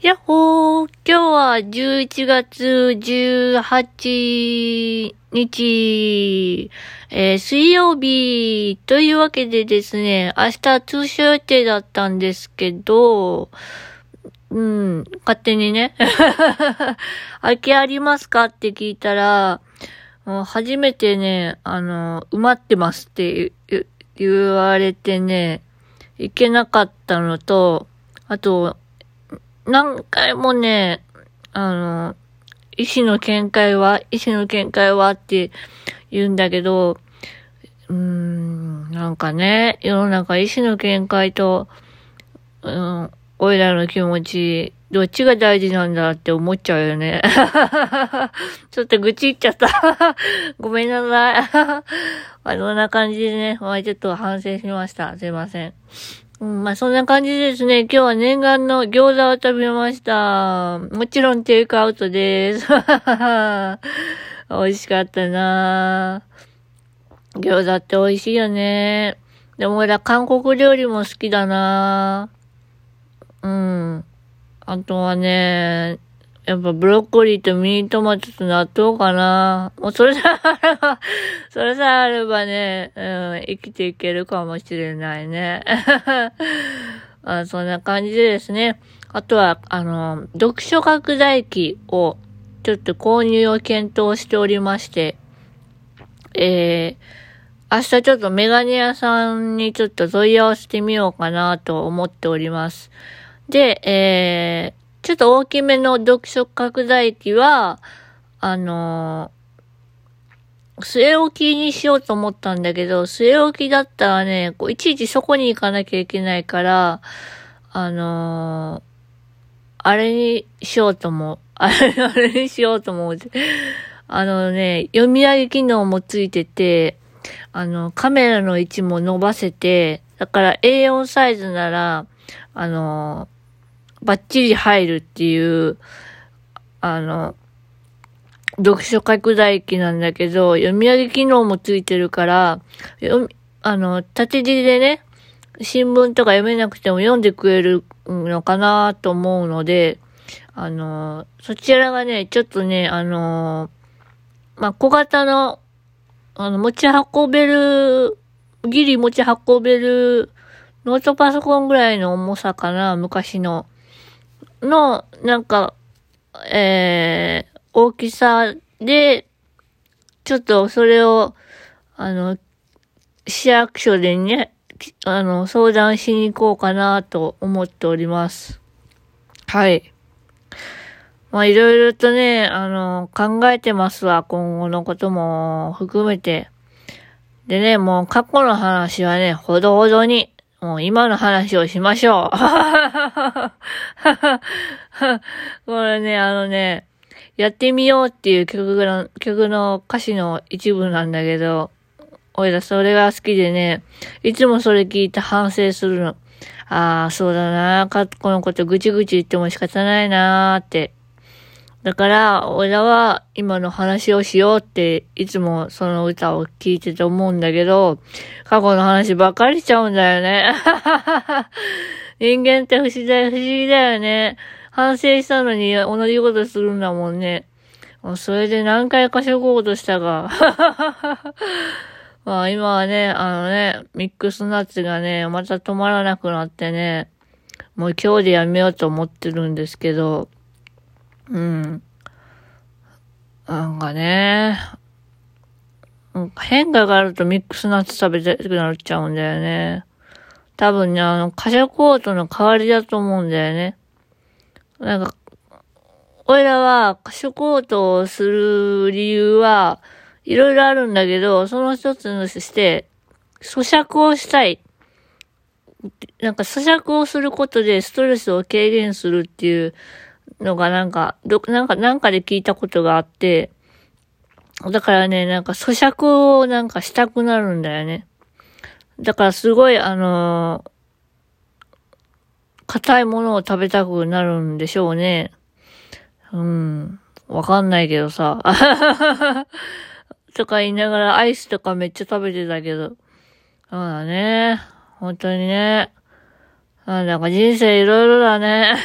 やっほー。今日は11月18日、えー水曜日というわけでですね、明日通所予定だったんですけど、うん、勝手にね、空きありますかって聞いたら、初めてね、あの、埋まってますって言言われてね、行けなかったのと、あと、何回もね、あの、医師の見解は、医師の見解はって言うんだけど、うーん、なんかね、世の中医師の見解と、うん、おいらの気持ち、どっちが大事なんだって思っちゃうよね。ちょっと愚痴言っちゃった。ごめんなさい。あ、そんな感じでね、まあ、ちょっと反省しました。すいません。うん、まあ、そんな感じですね、今日は念願の餃子を食べました。もちろんテイクアウトです。美味しかったな餃子って美味しいよね。でも俺は韓国料理も好きだなうん。あとはね、やっぱブロッコリーとミニトマトと納豆かな。もうそれさえあれば、それさえあればね、うん、生きていけるかもしれないね。あそんな感じでですね。あとは、あの、読書拡大機をちょっと購入を検討しておりまして、えー、明日ちょっとメガネ屋さんにちょっと問い合わせてみようかなと思っております。で、えー、ちょっと大きめの読書拡大機は、あの据え置きにしようと思ったんだけど、据え置きだったらね、こういちいちそこに行かなきゃいけないから、あのーあれにしようと思う。あれ、あれにしようと 思う。あのね、読み上げ機能もついてて、あの、カメラの位置も伸ばせて、だから A4 サイズなら、あの、バッチリ入るっていう、あの、読書拡大機なんだけど、読み上げ機能もついてるから、読みあの、縦字でね、新聞とか読めなくても読んでくれるのかなと思うので、あの、そちらがね、ちょっとね、あの、まあ、小型の、あの、持ち運べる、ギリ持ち運べる、ノートパソコンぐらいの重さかな、昔の。の、なんか、えー、大きさで、ちょっとそれを、あの、市役所でね、きあの、相談しに行こうかなと思っております。はい。まあ、いろいろとね、あの、考えてますわ、今後のことも含めて。でね、もう過去の話はね、ほどほどに、もう今の話をしましょう。これね、あのね、やってみようっていう曲の、曲の歌詞の一部なんだけど、おいらそれが好きでね、いつもそれ聞いて反省するの。ああ、そうだな、過去のことぐちぐち言っても仕方ないなーって。だから、俺らは今の話をしようって、いつもその歌を聴いてて思うんだけど、過去の話ばっかりしちゃうんだよね。人間って不思議だよ、不思議だよね。反省したのに同じことするんだもんね。それで何回かしょこうとしたが。まあ今はね、あのね、ミックスナッツがね、また止まらなくなってね、もう今日でやめようと思ってるんですけど、うん。ね、変化があるとミックスナッツ食べたくなっちゃうんだよね。多分ね、あの、カシャコートの代わりだと思うんだよね。なんか、俺らはカシャコートをする理由は、いろいろあるんだけど、その一つとして、咀嚼をしたい。なんか咀嚼をすることでストレスを軽減するっていうのがなんか、ど、なんか、なんかで聞いたことがあって、だからね、なんか咀嚼をなんかしたくなるんだよね。だからすごい、あのー硬いものを食べたくなるんでしょうね。うん。わかんないけどさ。とか言いながらアイスとかめっちゃ食べてたけど。そうだね。本当にね。なんか人生いろいろだね。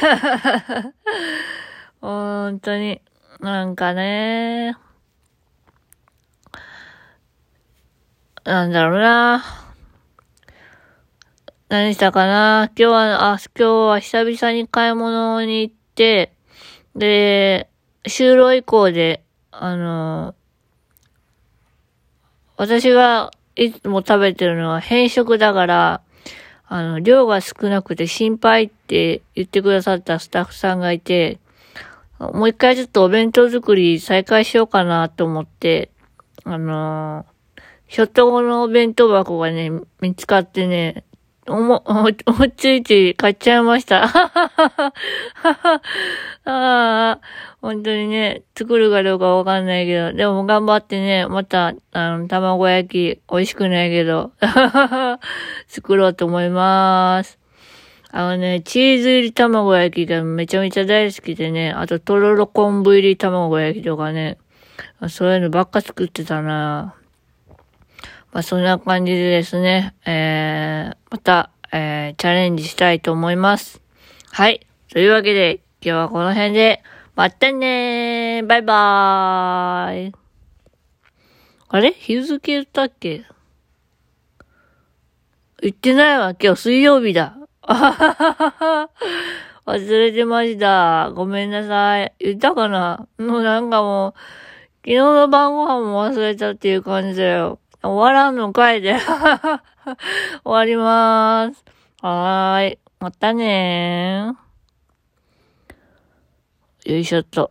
本当に。なんかね。なんだろうな。何したかな。今日は、あ、今日は久々に買い物に行って、で、就労以降で、あの、私がいつも食べてるのは変色だから、あの、量が少なくて心配って言ってくださったスタッフさんがいて、もう一回ちょっとお弁当作り再開しようかなと思って、あのひょっとこのお弁当箱がね、見つかってね、おも、お、おついつい買っちゃいました。ああ、本当にね、作るかどうかわかんないけど、でも頑張ってね、また、あの、卵焼き、美味しくないけど、作ろうと思います。あのね、チーズ入り卵焼きがめちゃめちゃ大好きでね、あととろろ昆布入り卵焼きとかね、そういうのばっか作ってたなまあ、そんな感じでですね、えー、また、えー、チャレンジしたいと思います。はい。というわけで、今日はこの辺で、またねーバイバーイあれ？日付言ったっけ？言ってないわ。今日水曜日だ。あははは。忘れてました。ごめんなさい。言ったかな？もうなんかもう、昨日の晩ご飯も忘れたっていう感じだよ。終わらんのかいで。終わりまーす。はーい。またねー。よいしょっと。